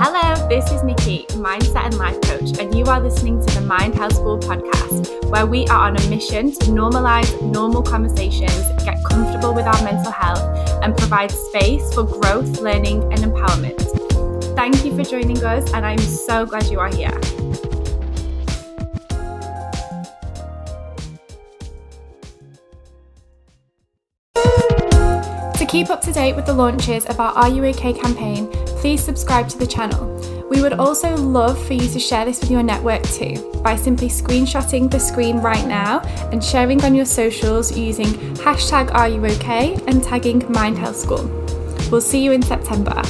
Hello, this is Nikki, mindset and life coach, and you are listening to the Mind Health School podcast, where we are on a mission to normalize normal conversations, get comfortable with our mental health, and provide space for growth, learning, and empowerment. Thank you for joining us, and I'm so glad you are here. To keep up to date with the launches of our Are You OK campaign, please subscribe to the channel. We would also love for you to share this with your network too by simply screenshotting the screen right now and sharing on your socials using hashtag Are You OK and tagging Mind Health School. We'll see you in September.